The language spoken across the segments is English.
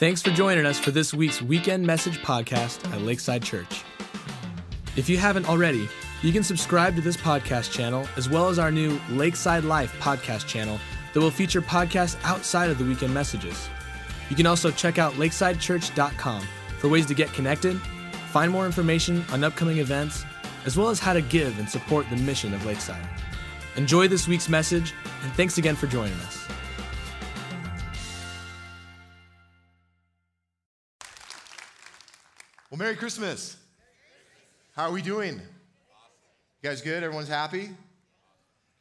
Thanks for joining us for this week's Weekend Message podcast at Lakeside Church. If you haven't already, you can subscribe to this podcast channel as well as our new Lakeside Life podcast channel that will feature podcasts outside of the weekend messages. You can also check out lakesidechurch.com for ways to get connected, find more information on upcoming events, as well as how to give and support the mission of Lakeside. Enjoy this week's message, and thanks again for joining us. Merry Christmas. How are we doing? You guys good? Everyone's happy?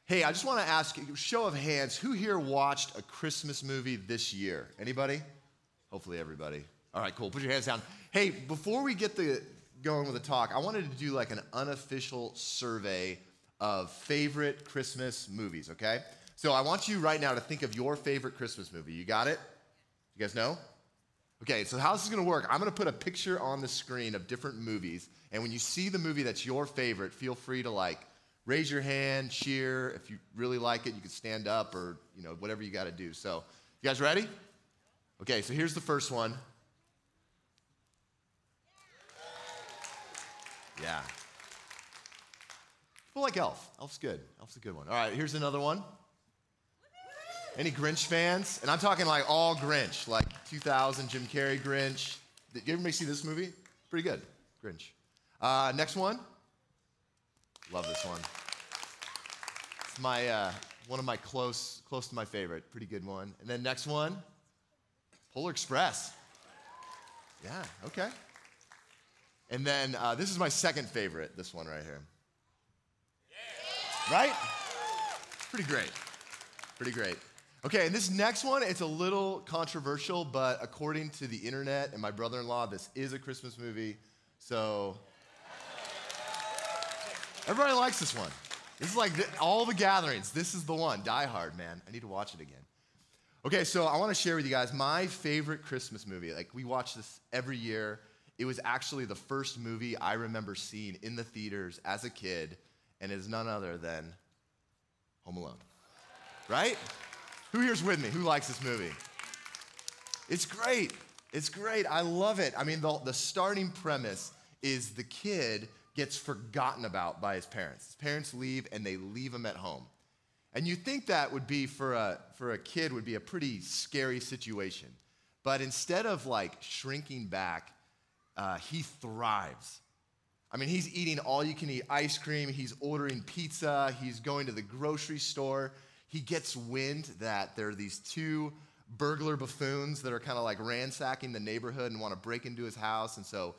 Hey, I just want to ask, show of hands, who here watched a Christmas movie this year? Anybody? Hopefully everybody. All right, cool. Put your hands down. Hey, before we get the going with the talk, I wanted to do like an unofficial survey of favorite Christmas movies, okay? So I want you right now to think of your favorite Christmas movie. You got it? You guys know? Okay, so how this is gonna work, I'm gonna put a picture on the screen of different movies, and when you see the movie that's your favorite, feel free to like raise your hand, cheer. If you really like it, you can stand up or you know, whatever you gotta do. So, you guys ready? Okay, so here's the first one. Yeah. People like Elf. Elf's good. Elf's a good one. All right, here's another one. Any Grinch fans? And I'm talking like all Grinch, like 2000 Jim Carrey Grinch. Did everybody see this movie? Pretty good. Grinch. Uh, next one. Love this one. It's my uh, one of my close close to my favorite. Pretty good one. And then next one. Polar Express. Yeah. Okay. And then uh, this is my second favorite. This one right here. Right? Pretty great. Pretty great. Okay, and this next one, it's a little controversial, but according to the internet and my brother in law, this is a Christmas movie. So, everybody likes this one. This is like the, all the gatherings. This is the one. Die Hard, man. I need to watch it again. Okay, so I want to share with you guys my favorite Christmas movie. Like, we watch this every year. It was actually the first movie I remember seeing in the theaters as a kid, and it is none other than Home Alone. Right? Who here's with me? Who likes this movie? It's great. It's great. I love it. I mean, the, the starting premise is the kid gets forgotten about by his parents. His parents leave and they leave him at home. And you think that would be for a, for a kid would be a pretty scary situation. But instead of like shrinking back, uh, he thrives. I mean, he's eating all you can eat ice cream, he's ordering pizza, he's going to the grocery store he gets wind that there are these two burglar buffoons that are kind of like ransacking the neighborhood and want to break into his house. And so,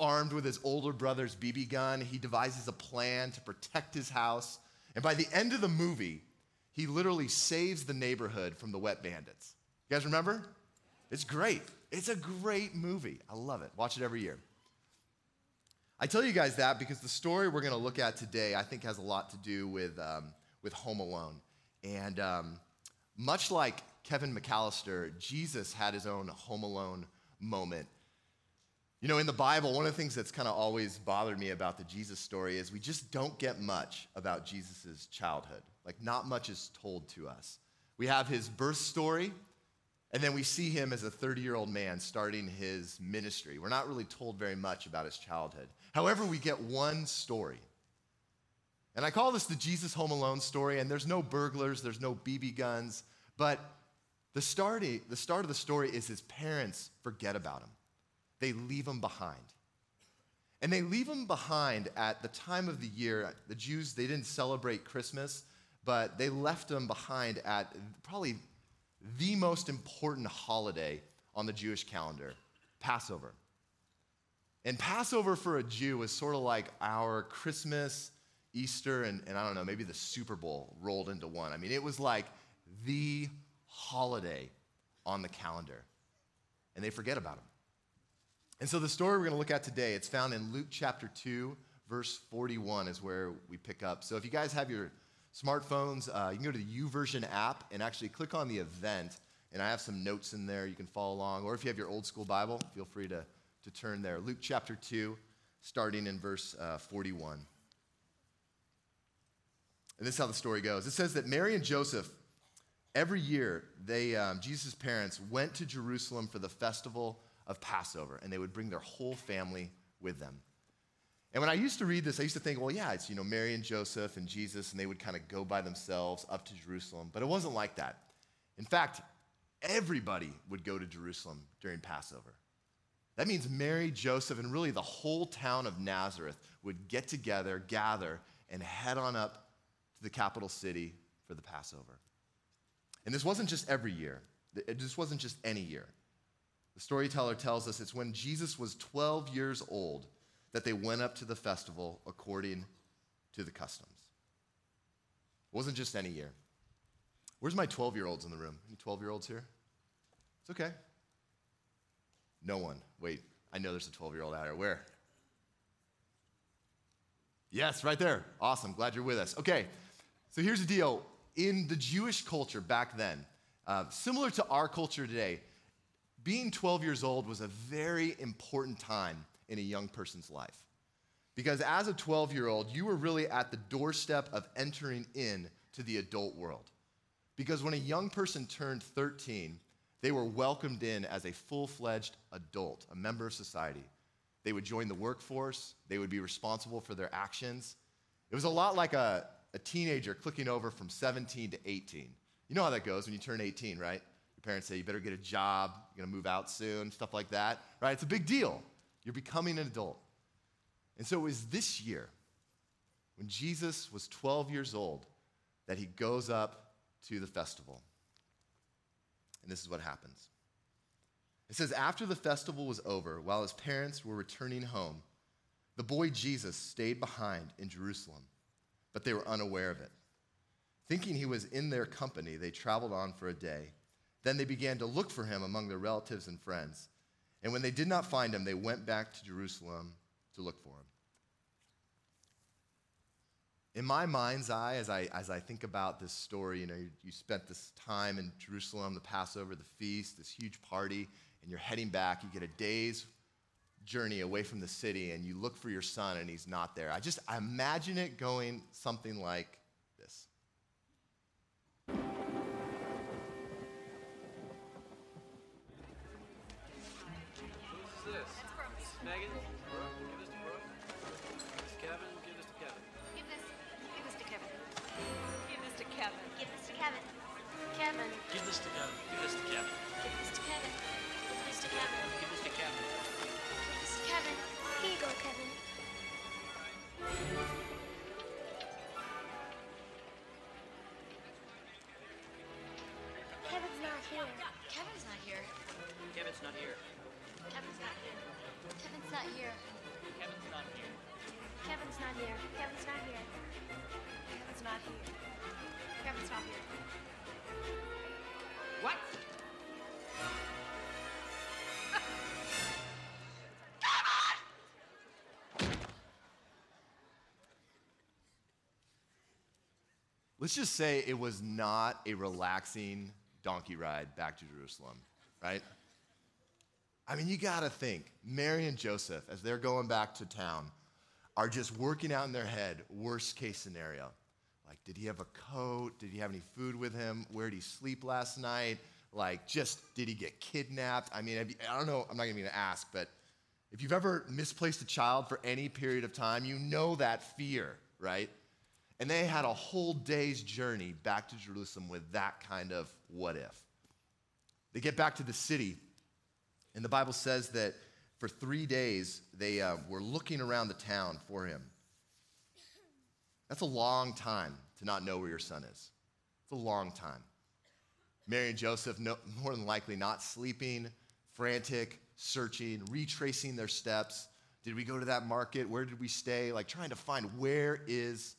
armed with his older brother's BB gun, he devises a plan to protect his house. And by the end of the movie, he literally saves the neighborhood from the wet bandits. You guys remember? It's great. It's a great movie. I love it. Watch it every year. I tell you guys that because the story we're going to look at today, I think, has a lot to do with, um, with Home Alone. And um, much like Kevin McAllister, Jesus had his own Home Alone moment. You know, in the Bible, one of the things that's kind of always bothered me about the Jesus story is we just don't get much about Jesus' childhood. Like, not much is told to us. We have his birth story, and then we see him as a 30 year old man starting his ministry. We're not really told very much about his childhood. However, we get one story and I call this the Jesus Home Alone story, and there's no burglars, there's no BB guns, but the start, the start of the story is his parents forget about him. They leave him behind. And they leave him behind at the time of the year. The Jews, they didn't celebrate Christmas, but they left him behind at probably the most important holiday on the Jewish calendar Passover. And Passover for a Jew is sort of like our Christmas Easter and, and I don't know, maybe the Super Bowl rolled into one. I mean, it was like the holiday on the calendar. And they forget about them. And so the story we're going to look at today, it's found in Luke chapter 2, verse 41 is where we pick up. So if you guys have your smartphones, uh, you can go to the YouVersion app and actually click on the event. And I have some notes in there you can follow along. Or if you have your old school Bible, feel free to, to turn there. Luke chapter 2, starting in verse uh, 41. And this is how the story goes. It says that Mary and Joseph every year, they, um, Jesus' parents went to Jerusalem for the festival of Passover, and they would bring their whole family with them. And when I used to read this, I used to think, well, yeah, it's, you know, Mary and Joseph and Jesus, and they would kind of go by themselves up to Jerusalem. But it wasn't like that. In fact, everybody would go to Jerusalem during Passover. That means Mary, Joseph, and really the whole town of Nazareth would get together, gather, and head on up to the capital city for the Passover. And this wasn't just every year, it just wasn't just any year. The storyteller tells us it's when Jesus was 12 years old that they went up to the festival according to the customs. It wasn't just any year. Where's my 12 year olds in the room? Any 12 year olds here? It's okay. No one. Wait, I know there's a 12 year old out here. Where? Yes, right there. Awesome. Glad you're with us. Okay, so here's the deal. In the Jewish culture back then, uh, similar to our culture today, being 12 years old was a very important time in a young person's life. Because as a 12 year old, you were really at the doorstep of entering in to the adult world. Because when a young person turned 13, they were welcomed in as a full fledged adult, a member of society. They would join the workforce, they would be responsible for their actions. It was a lot like a, a teenager clicking over from 17 to 18. You know how that goes when you turn 18, right? Your parents say you better get a job, you're gonna move out soon, stuff like that, right? It's a big deal. You're becoming an adult. And so it was this year, when Jesus was 12 years old, that he goes up to the festival. And this is what happens. It says, After the festival was over, while his parents were returning home, the boy Jesus stayed behind in Jerusalem, but they were unaware of it. Thinking he was in their company, they traveled on for a day. Then they began to look for him among their relatives and friends. And when they did not find him, they went back to Jerusalem to look for him. In my mind's eye, as I, as I think about this story, you know, you, you spent this time in Jerusalem, the Passover, the feast, this huge party, and you're heading back. You get a day's journey away from the city, and you look for your son, and he's not there. I just I imagine it going something like this. Who's this? Megan? Kevin's not here. Kevin's not here. Kevin's not here. Kevin's not here. Kevin's not here. Kevin's not here. Kevin's not here. Kevin's not here. What? Let's just say it was not a relaxing donkey ride back to Jerusalem, right? I mean, you gotta think, Mary and Joseph, as they're going back to town, are just working out in their head, worst case scenario. Like, did he have a coat? Did he have any food with him? Where did he sleep last night? Like, just did he get kidnapped? I mean, I don't know, I'm not gonna ask, but if you've ever misplaced a child for any period of time, you know that fear, right? And they had a whole day's journey back to Jerusalem with that kind of what if. They get back to the city, and the Bible says that for three days they uh, were looking around the town for him. That's a long time to not know where your son is. It's a long time. Mary and Joseph, no, more than likely, not sleeping, frantic, searching, retracing their steps. Did we go to that market? Where did we stay? Like trying to find where is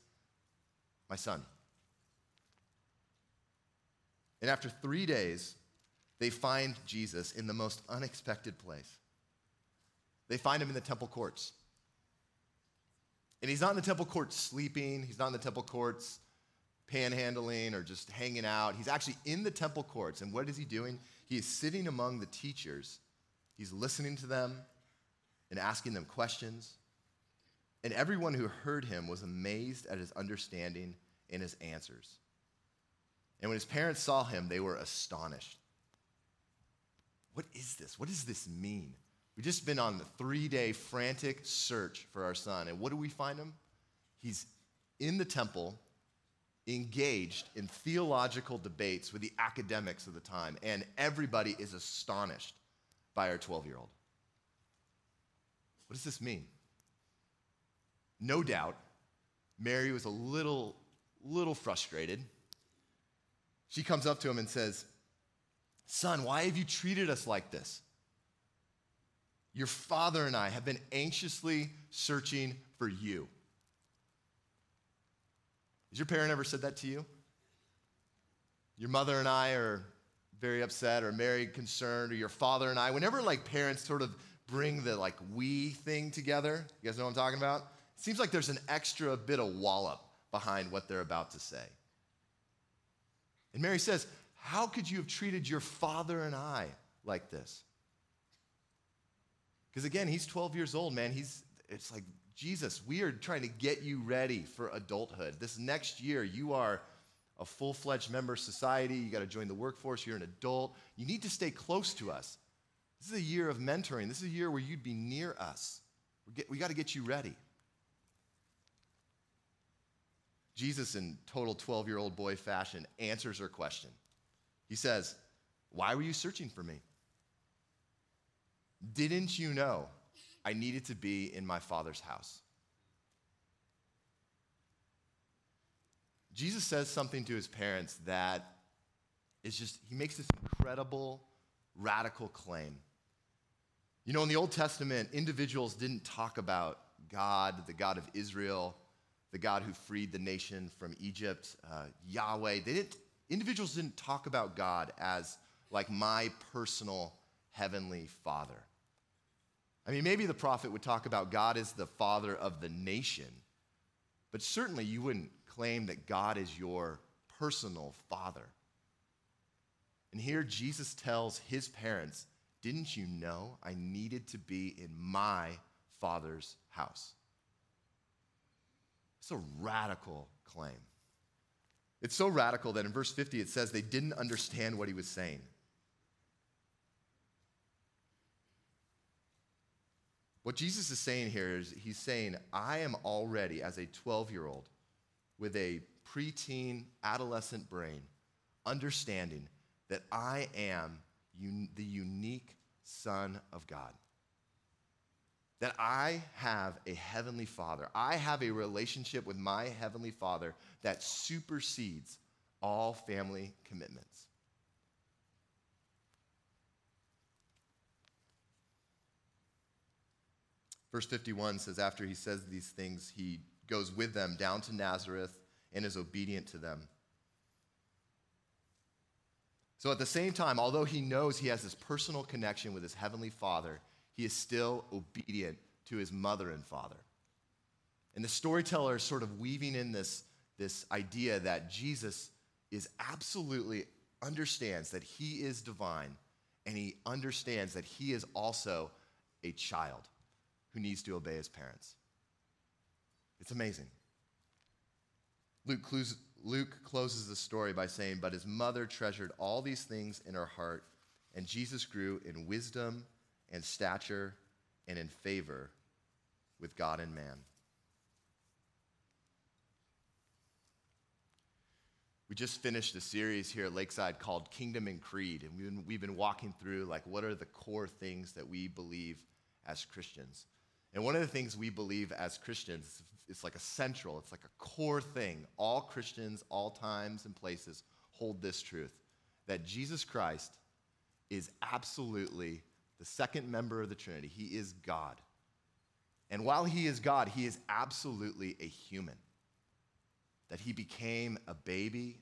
my son. And after three days, they find Jesus in the most unexpected place. They find him in the temple courts. And he's not in the temple courts sleeping, he's not in the temple courts panhandling or just hanging out. He's actually in the temple courts. And what is he doing? He is sitting among the teachers, he's listening to them and asking them questions. And everyone who heard him was amazed at his understanding and his answers. And when his parents saw him, they were astonished. What is this? What does this mean? We've just been on the three day frantic search for our son. And what do we find him? He's in the temple, engaged in theological debates with the academics of the time. And everybody is astonished by our 12 year old. What does this mean? No doubt, Mary was a little, little frustrated. She comes up to him and says, Son, why have you treated us like this? Your father and I have been anxiously searching for you. Has your parent ever said that to you? Your mother and I are very upset or Mary concerned, or your father and I, whenever like parents sort of bring the like we thing together, you guys know what I'm talking about? It seems like there's an extra bit of wallop behind what they're about to say. And Mary says, How could you have treated your father and I like this? Because again, he's 12 years old, man. He's, it's like, Jesus, we are trying to get you ready for adulthood. This next year, you are a full fledged member of society. You got to join the workforce. You're an adult. You need to stay close to us. This is a year of mentoring. This is a year where you'd be near us. We, get, we got to get you ready. Jesus, in total 12 year old boy fashion, answers her question. He says, Why were you searching for me? Didn't you know I needed to be in my Father's house? Jesus says something to his parents that is just, he makes this incredible, radical claim. You know, in the Old Testament, individuals didn't talk about God, the God of Israel, the God who freed the nation from Egypt, uh, Yahweh. They didn't, individuals didn't talk about God as like my personal heavenly father. I mean, maybe the prophet would talk about God as the father of the nation, but certainly you wouldn't claim that God is your personal father. And here Jesus tells his parents, Didn't you know I needed to be in my father's house? It's a radical claim. It's so radical that in verse 50 it says they didn't understand what he was saying. What Jesus is saying here is he's saying, I am already, as a 12 year old with a preteen, adolescent brain, understanding that I am un- the unique Son of God. That I have a heavenly Father. I have a relationship with my heavenly Father that supersedes all family commitments. Verse 51 says, After he says these things, he goes with them down to Nazareth and is obedient to them. So at the same time, although he knows he has this personal connection with his heavenly father, he is still obedient to his mother and father. And the storyteller is sort of weaving in this, this idea that Jesus is absolutely understands that he is divine and he understands that he is also a child who needs to obey his parents. It's amazing. Luke, Luke closes the story by saying, But his mother treasured all these things in her heart, and Jesus grew in wisdom and stature and in favor with God and man. We just finished a series here at Lakeside called Kingdom and Creed, and we've been, we've been walking through like what are the core things that we believe as Christians. And one of the things we believe as Christians, it's like a central, it's like a core thing. All Christians, all times and places hold this truth that Jesus Christ is absolutely the second member of the Trinity. He is God. And while he is God, he is absolutely a human. That he became a baby,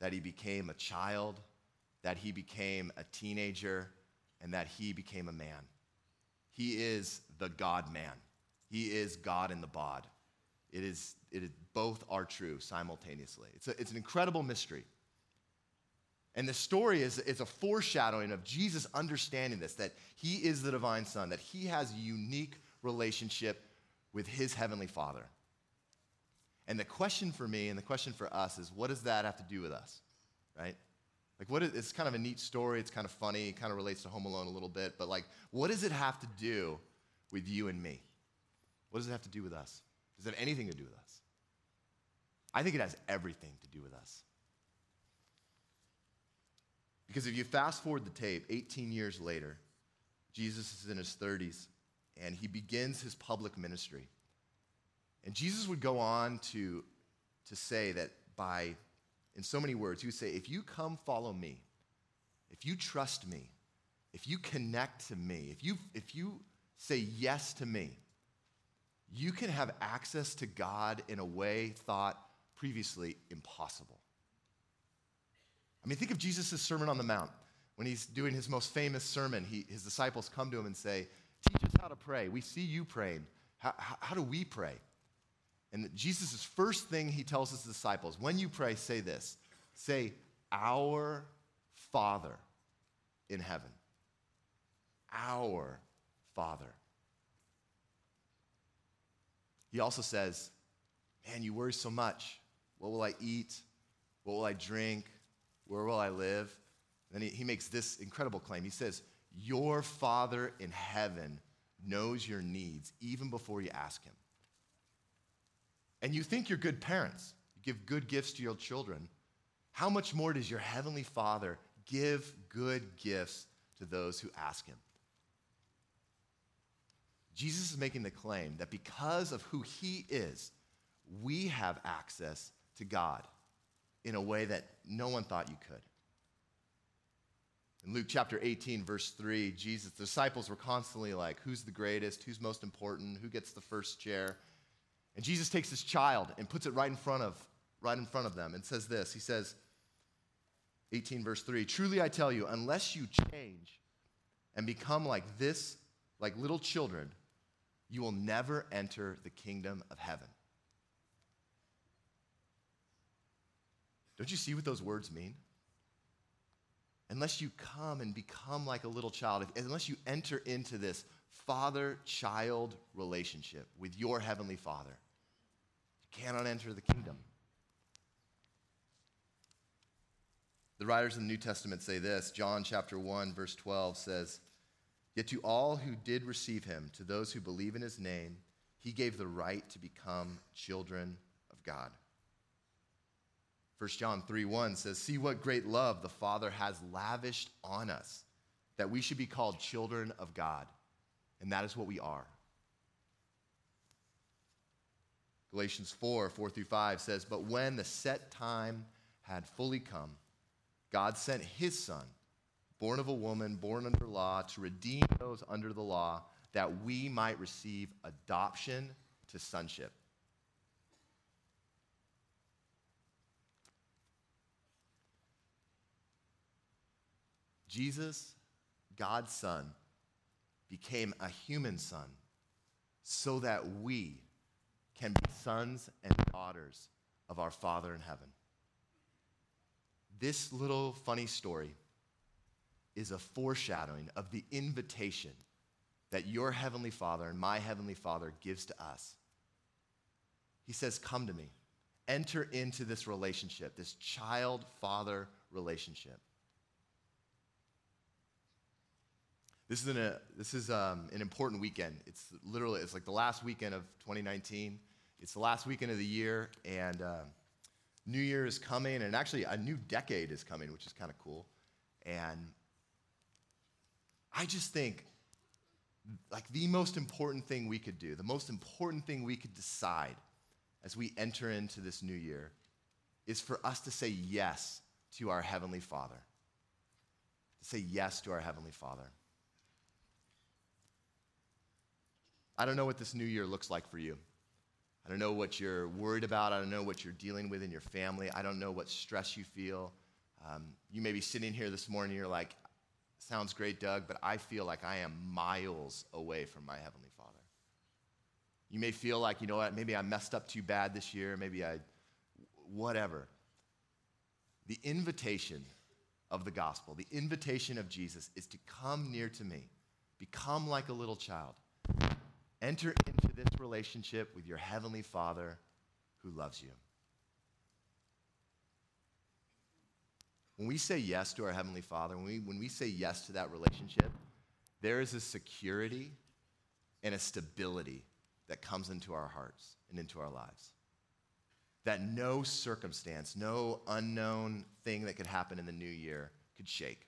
that he became a child, that he became a teenager, and that he became a man. He is the God man. He is God in the bod. It is, it is both are true simultaneously. It's, a, it's an incredible mystery. And the story is, is a foreshadowing of Jesus understanding this, that he is the divine son, that he has a unique relationship with his heavenly father. And the question for me and the question for us is what does that have to do with us? right? Like, what is, it's kind of a neat story. It's kind of funny. It kind of relates to Home Alone a little bit. But, like, what does it have to do with you and me? What does it have to do with us? Does it have anything to do with us? I think it has everything to do with us. Because if you fast forward the tape, 18 years later, Jesus is in his 30s and he begins his public ministry. And Jesus would go on to, to say that by, in so many words, he would say, if you come follow me, if you trust me, if you connect to me, if you, if you say yes to me, you can have access to God in a way thought previously impossible. I mean, think of Jesus' Sermon on the Mount. When he's doing his most famous sermon, he, his disciples come to him and say, Teach us how to pray. We see you praying. How, how, how do we pray? And Jesus' first thing he tells his disciples when you pray, say this say, Our Father in heaven. Our Father. He also says, Man, you worry so much. What will I eat? What will I drink? Where will I live? And then he, he makes this incredible claim. He says, Your Father in heaven knows your needs even before you ask him. And you think you're good parents, you give good gifts to your children. How much more does your heavenly Father give good gifts to those who ask him? Jesus is making the claim that because of who he is, we have access to God in a way that no one thought you could. In Luke chapter 18, verse 3, Jesus, the disciples were constantly like, who's the greatest? Who's most important? Who gets the first chair? And Jesus takes this child and puts it right in front of, right in front of them and says this. He says, 18, verse 3, truly I tell you, unless you change and become like this, like little children, you will never enter the kingdom of heaven. Don't you see what those words mean? Unless you come and become like a little child, unless you enter into this father child relationship with your heavenly father, you cannot enter the kingdom. The writers in the New Testament say this John chapter 1, verse 12 says, Yet to all who did receive him, to those who believe in his name, he gave the right to become children of God. 1 John 3 1 says, See what great love the Father has lavished on us, that we should be called children of God. And that is what we are. Galatians 4 4 through 5 says, But when the set time had fully come, God sent his Son, born of a woman, born under law, to redeem those under the law, that we might receive adoption to sonship. Jesus, God's Son, became a human son so that we can be sons and daughters of our Father in heaven. This little funny story is a foreshadowing of the invitation that your heavenly Father and my heavenly Father gives to us. He says, Come to me. Enter into this relationship, this child father relationship. This is, an, a, this is um, an important weekend. It's literally, it's like the last weekend of 2019. It's the last weekend of the year, and uh, New Year is coming, and actually a new decade is coming, which is kind of cool. And I just think, like, the most important thing we could do, the most important thing we could decide as we enter into this new year is for us to say yes to our Heavenly Father. To say yes to our Heavenly Father. I don't know what this new year looks like for you. I don't know what you're worried about. I don't know what you're dealing with in your family. I don't know what stress you feel. Um, you may be sitting here this morning, you're like, sounds great, Doug, but I feel like I am miles away from my Heavenly Father. You may feel like, you know what, maybe I messed up too bad this year, maybe I, whatever. The invitation of the gospel, the invitation of Jesus is to come near to me, become like a little child. Enter into this relationship with your Heavenly Father who loves you. When we say yes to our Heavenly Father, when we, when we say yes to that relationship, there is a security and a stability that comes into our hearts and into our lives. That no circumstance, no unknown thing that could happen in the new year could shake.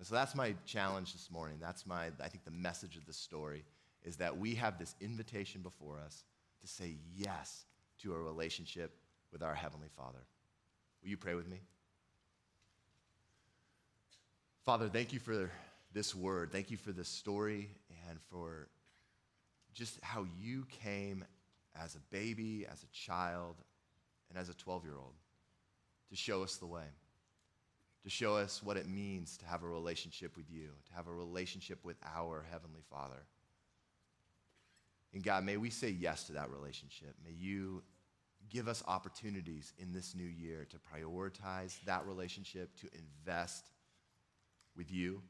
And so that's my challenge this morning. That's my, I think, the message of the story is that we have this invitation before us to say yes to a relationship with our Heavenly Father. Will you pray with me? Father, thank you for this word. Thank you for this story and for just how you came as a baby, as a child, and as a 12 year old to show us the way to show us what it means to have a relationship with you, to have a relationship with our Heavenly Father. And God, may we say yes to that relationship. May you give us opportunities in this new year to prioritize that relationship, to invest with you.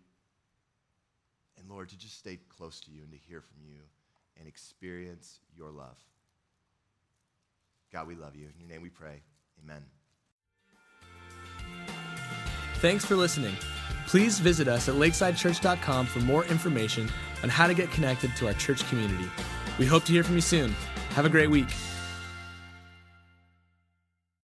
And Lord, to just stay close to you and to hear from you and experience your love. God, we love you. In your name we pray. Amen. Thanks for listening. Please visit us at lakesidechurch.com for more information on how to get connected to our church community. We hope to hear from you soon. Have a great week.